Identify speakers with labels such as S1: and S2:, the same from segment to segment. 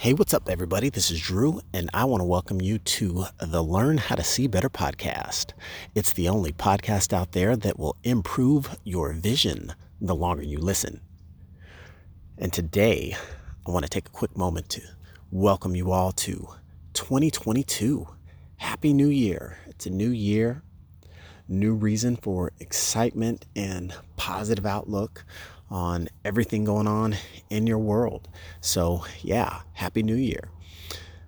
S1: Hey, what's up, everybody? This is Drew, and I want to welcome you to the Learn How to See Better podcast. It's the only podcast out there that will improve your vision the longer you listen. And today, I want to take a quick moment to welcome you all to 2022. Happy New Year! It's a new year, new reason for excitement and positive outlook on everything going on in your world. So, yeah, Happy New Year.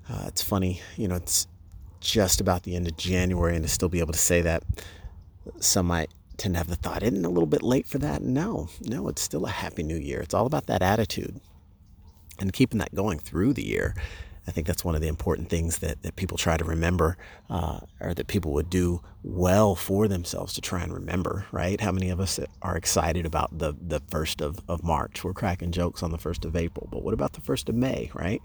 S1: Uh, it's funny, you know, it's just about the end of January, and to still be able to say that, some might tend to have the thought, isn't it a little bit late for that? No, no, it's still a Happy New Year. It's all about that attitude and keeping that going through the year I think that's one of the important things that, that people try to remember, uh, or that people would do well for themselves to try and remember, right? How many of us are excited about the, the 1st of, of March? We're cracking jokes on the 1st of April, but what about the 1st of May, right?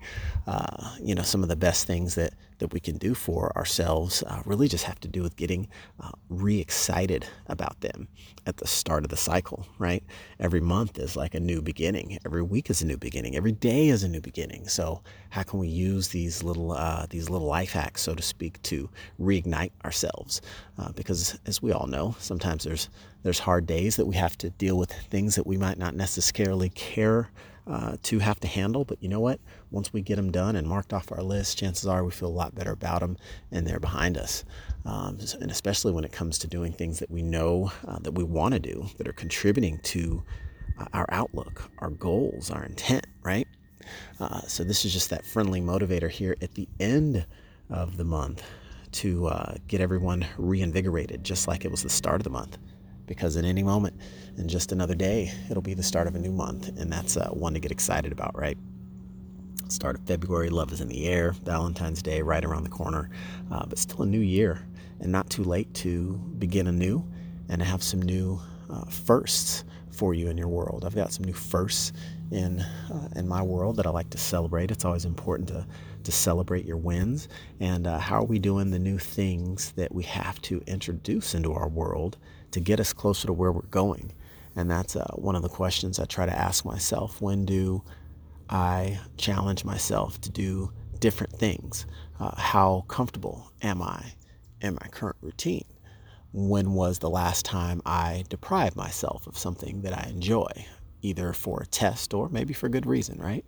S1: Uh, you know, some of the best things that, that we can do for ourselves uh, really just have to do with getting uh, re excited about them at the start of the cycle, right? Every month is like a new beginning. Every week is a new beginning. Every day is a new beginning. So, how can we use these little uh, these little life hacks, so to speak, to reignite ourselves? Uh, because, as we all know, sometimes there's there's hard days that we have to deal with things that we might not necessarily care uh, to have to handle. But you know what? Once we get them done and marked off our list, chances are we feel a lot better about them and they're behind us. Um, and especially when it comes to doing things that we know uh, that we want to do that are contributing to uh, our outlook, our goals, our intent, right? Uh, so this is just that friendly motivator here at the end of the month to uh, get everyone reinvigorated, just like it was the start of the month because at any moment, in just another day, it'll be the start of a new month, and that's uh, one to get excited about, right? Start of February, love is in the air, Valentine's Day right around the corner, uh, but still a new year, and not too late to begin anew and have some new uh, firsts for you in your world. I've got some new firsts in uh, in my world that I like to celebrate. It's always important to to celebrate your wins. And uh, how are we doing the new things that we have to introduce into our world to get us closer to where we're going? And that's uh, one of the questions I try to ask myself. When do I challenge myself to do different things? Uh, how comfortable am I in my current routine? When was the last time I deprived myself of something that I enjoy, either for a test or maybe for good reason, right?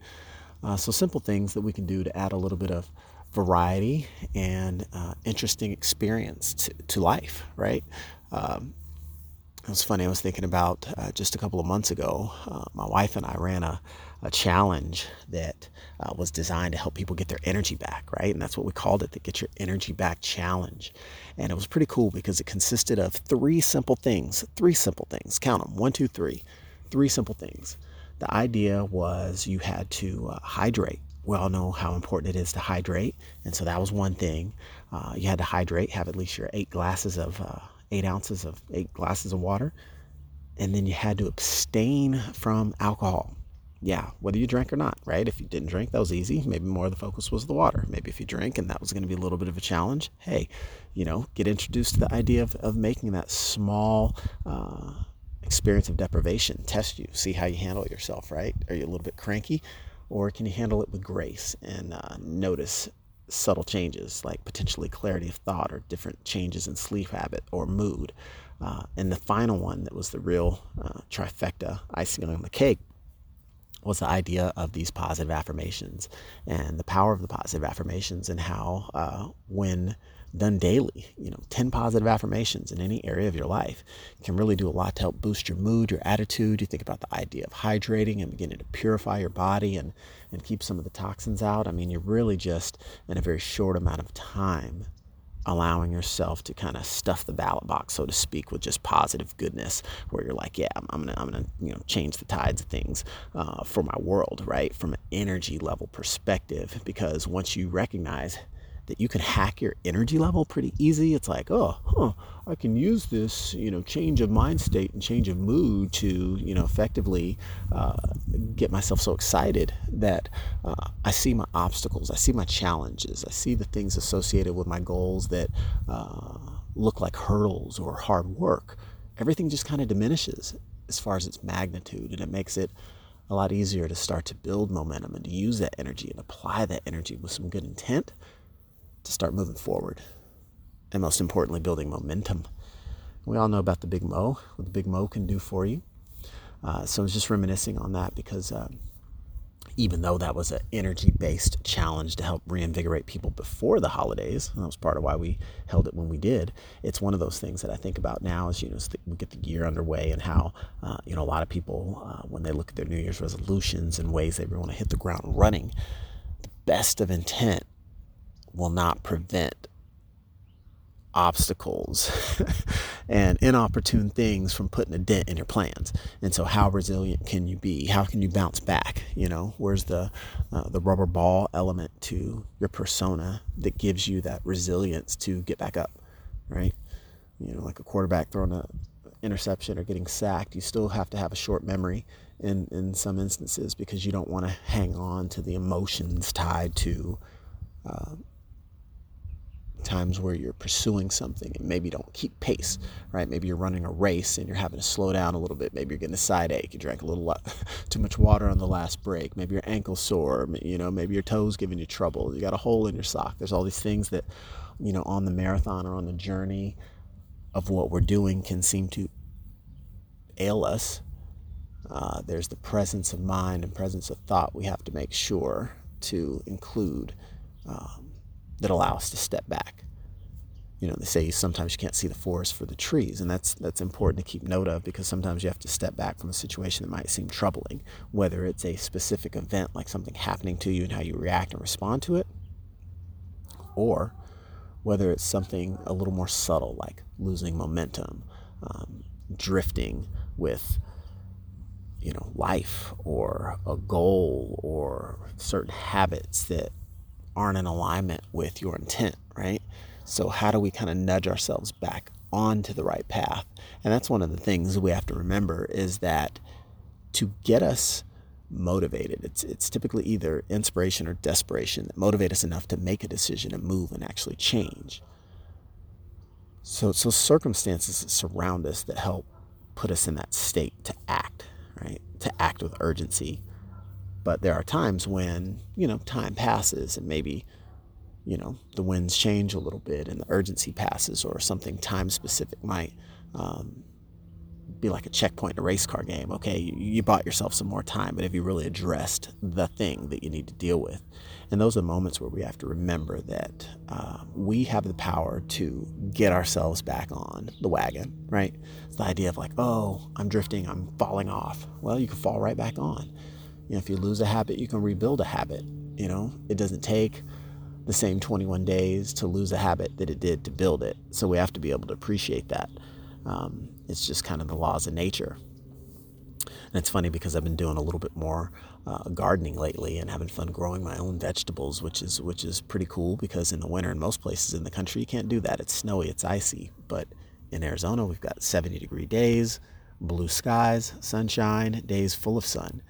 S1: Uh, so simple things that we can do to add a little bit of variety and uh, interesting experience to, to life, right? Um, it was funny. I was thinking about uh, just a couple of months ago. Uh, my wife and I ran a, a challenge that uh, was designed to help people get their energy back, right? And that's what we called it the Get Your Energy Back Challenge. And it was pretty cool because it consisted of three simple things. Three simple things. Count them one, two, three. Three simple things. The idea was you had to uh, hydrate. We all know how important it is to hydrate. And so that was one thing. Uh, you had to hydrate, have at least your eight glasses of, uh, eight ounces of, eight glasses of water. And then you had to abstain from alcohol. Yeah, whether you drank or not, right? If you didn't drink, that was easy. Maybe more of the focus was the water. Maybe if you drank and that was going to be a little bit of a challenge, hey, you know, get introduced to the idea of, of making that small, uh, experience of deprivation test you, see how you handle yourself, right? Are you a little bit cranky or can you handle it with grace and uh, notice subtle changes like potentially clarity of thought or different changes in sleep habit or mood? Uh, and the final one that was the real uh, trifecta icing on the cake was the idea of these positive affirmations and the power of the positive affirmations and how uh, when done daily, you know, 10 positive affirmations in any area of your life can really do a lot to help boost your mood, your attitude. You think about the idea of hydrating and beginning to purify your body and, and keep some of the toxins out. I mean, you're really just in a very short amount of time allowing yourself to kind of stuff the ballot box, so to speak, with just positive goodness, where you're like, yeah, I'm, I'm gonna, I'm gonna, you know, change the tides of things uh, for my world, right? From an energy level perspective, because once you recognize that you can hack your energy level pretty easy. It's like, oh, huh, I can use this, you know, change of mind state and change of mood to, you know, effectively uh, get myself so excited that uh, I see my obstacles, I see my challenges, I see the things associated with my goals that uh, look like hurdles or hard work. Everything just kind of diminishes as far as its magnitude, and it makes it a lot easier to start to build momentum and to use that energy and apply that energy with some good intent to start moving forward. And most importantly, building momentum. We all know about the Big Mo, what the Big Mo can do for you. Uh, so I was just reminiscing on that because um, even though that was an energy based challenge to help reinvigorate people before the holidays, that was part of why we held it when we did. It's one of those things that I think about now as you know we get the year underway and how uh, you know a lot of people uh, when they look at their New Year's resolutions and ways they want to hit the ground running, the best of intent will not prevent obstacles and inopportune things from putting a dent in your plans. And so, how resilient can you be? How can you bounce back? You know, where's the uh, the rubber ball element to your persona that gives you that resilience to get back up, right? You know, like a quarterback throwing a interception or getting sacked, you still have to have a short memory in in some instances because you don't want to hang on to the emotions tied to. Uh, times where you're pursuing something and maybe don't keep pace, right? Maybe you're running a race and you're having to slow down a little bit. Maybe you're getting a side ache. You drank a little too much water on the last break. Maybe your ankle sore. You know, maybe your toes giving you trouble. You got a hole in your sock. There's all these things that, you know, on the marathon or on the journey of what we're doing can seem to ail us. Uh, there's the presence of mind and presence of thought we have to make sure to include. Um, that allow us to step back. You know, they say sometimes you can't see the forest for the trees, and that's that's important to keep note of because sometimes you have to step back from a situation that might seem troubling, whether it's a specific event like something happening to you and how you react and respond to it, or whether it's something a little more subtle like losing momentum, um, drifting with you know life or a goal or certain habits that aren't in alignment with your intent, right? So, how do we kind of nudge ourselves back onto the right path? And that's one of the things we have to remember is that to get us motivated, it's, it's typically either inspiration or desperation that motivate us enough to make a decision and move and actually change. So, so circumstances that surround us that help put us in that state to act, right? To act with urgency but there are times when, you know, time passes and maybe, you know, the winds change a little bit and the urgency passes or something time specific might um, be like a checkpoint in a race car game. Okay, you, you bought yourself some more time, but have you really addressed the thing that you need to deal with? And those are moments where we have to remember that uh, we have the power to get ourselves back on the wagon, right? It's the idea of like, oh, I'm drifting, I'm falling off. Well, you can fall right back on. You know, if you lose a habit, you can rebuild a habit. You know, it doesn't take the same 21 days to lose a habit that it did to build it. So we have to be able to appreciate that. Um, it's just kind of the laws of nature. And it's funny because I've been doing a little bit more uh, gardening lately and having fun growing my own vegetables, which is which is pretty cool because in the winter in most places in the country you can't do that. It's snowy, it's icy. But in Arizona we've got 70 degree days, blue skies, sunshine, days full of sun.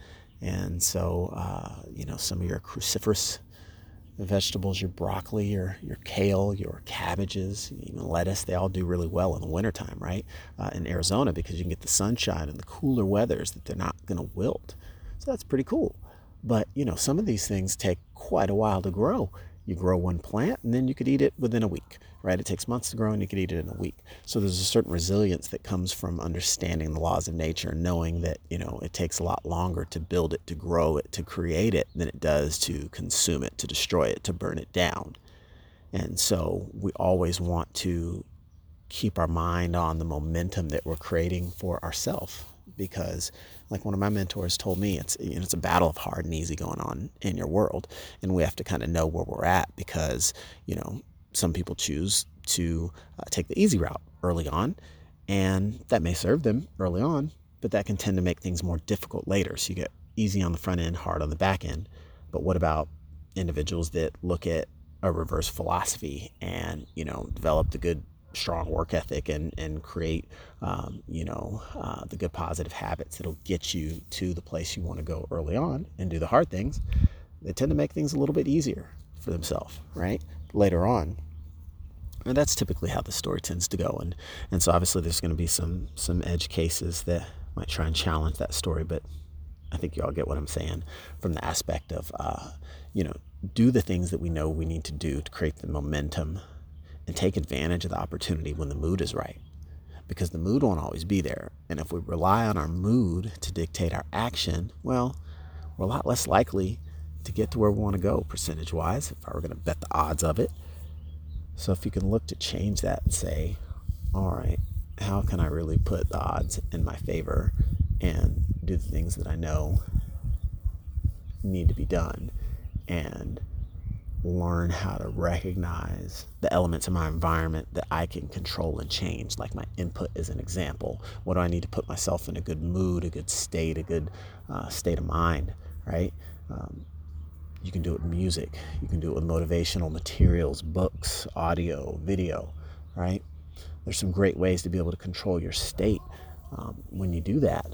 S1: And so, uh, you know, some of your cruciferous vegetables, your broccoli, your, your kale, your cabbages, even lettuce, they all do really well in the wintertime, right? Uh, in Arizona, because you can get the sunshine and the cooler weathers that they're not going to wilt. So that's pretty cool. But, you know, some of these things take quite a while to grow. You grow one plant and then you could eat it within a week right? It takes months to grow and you could eat it in a week. So there's a certain resilience that comes from understanding the laws of nature and knowing that, you know, it takes a lot longer to build it, to grow it, to create it than it does to consume it, to destroy it, to burn it down. And so we always want to keep our mind on the momentum that we're creating for ourselves because like one of my mentors told me it's you know it's a battle of hard and easy going on in your world and we have to kind of know where we're at because you know some people choose to uh, take the easy route early on, and that may serve them early on, but that can tend to make things more difficult later. So you get easy on the front end, hard on the back end. But what about individuals that look at a reverse philosophy and you know develop the good strong work ethic and and create um, you know uh, the good positive habits that'll get you to the place you want to go early on and do the hard things they tend to make things a little bit easier for themselves right later on and that's typically how the story tends to go. And and so obviously there's going to be some some edge cases that might try and challenge that story, but I think you all get what I'm saying from the aspect of, uh, you know, do the things that we know we need to do to create the momentum and take advantage of the opportunity when the mood is right. Because the mood won't always be there. And if we rely on our mood to dictate our action, well, we're a lot less likely to get to where we want to go percentage wise if I were going to bet the odds of it. So if you can look to change that and say, all right, how can I really put the odds in my favor and do the things that I know need to be done and learn how to recognize the elements of my environment that I can control and change, like my input is an example. What do I need to put myself in a good mood, a good state, a good uh, state of mind, right? Um, you can do it with music, you can do it with motivational materials, books, audio, video, right? There's some great ways to be able to control your state um, when you do that.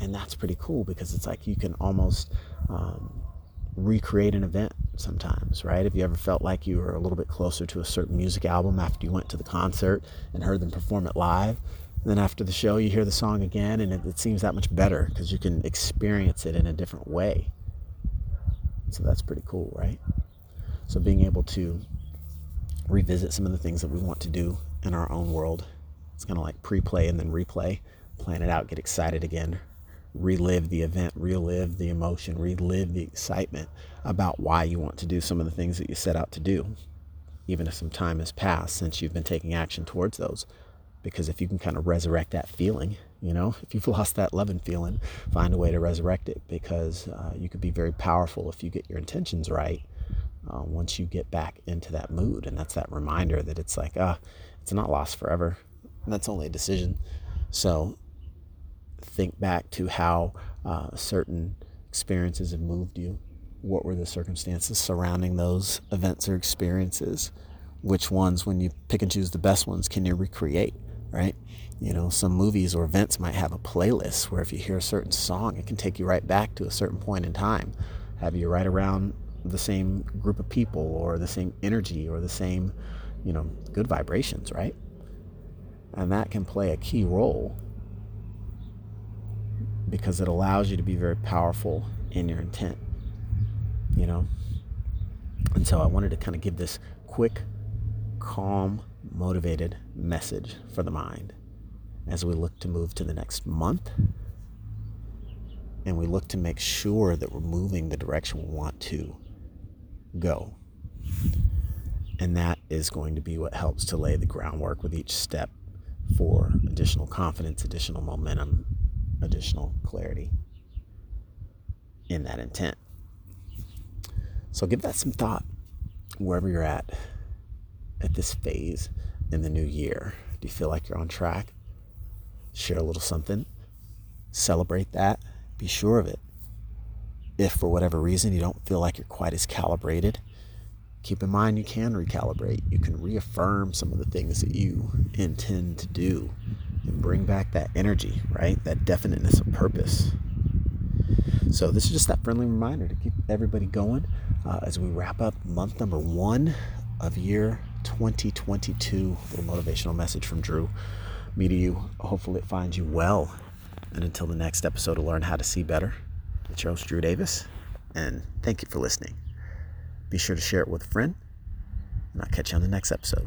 S1: And that's pretty cool because it's like you can almost um, recreate an event sometimes, right? Have you ever felt like you were a little bit closer to a certain music album after you went to the concert and heard them perform it live? And then after the show, you hear the song again and it, it seems that much better because you can experience it in a different way. So that's pretty cool, right? So being able to revisit some of the things that we want to do in our own world, it's kind of like pre play and then replay, plan it out, get excited again, relive the event, relive the emotion, relive the excitement about why you want to do some of the things that you set out to do, even if some time has passed since you've been taking action towards those. Because if you can kind of resurrect that feeling, you know, if you've lost that loving feeling, find a way to resurrect it because uh, you could be very powerful if you get your intentions right. Uh, once you get back into that mood, and that's that reminder that it's like, ah, it's not lost forever. That's only a decision. So think back to how uh, certain experiences have moved you. What were the circumstances surrounding those events or experiences? Which ones, when you pick and choose the best ones, can you recreate, right? You know, some movies or events might have a playlist where if you hear a certain song, it can take you right back to a certain point in time, have you right around the same group of people or the same energy or the same, you know, good vibrations, right? And that can play a key role because it allows you to be very powerful in your intent, you know? And so I wanted to kind of give this quick, calm, motivated message for the mind as we look to move to the next month and we look to make sure that we're moving the direction we want to go. And that is going to be what helps to lay the groundwork with each step for additional confidence, additional momentum, additional clarity in that intent. So give that some thought wherever you're at at this phase in the new year. Do you feel like you're on track? Share a little something. Celebrate that. Be sure of it. If for whatever reason you don't feel like you're quite as calibrated, keep in mind you can recalibrate. You can reaffirm some of the things that you intend to do and bring back that energy, right? That definiteness of purpose. So, this is just that friendly reminder to keep everybody going uh, as we wrap up month number one of year 2022. A little motivational message from Drew. Me to you. Hopefully, it finds you well. And until the next episode to learn how to see better, it's your host, Drew Davis. And thank you for listening. Be sure to share it with a friend. And I'll catch you on the next episode.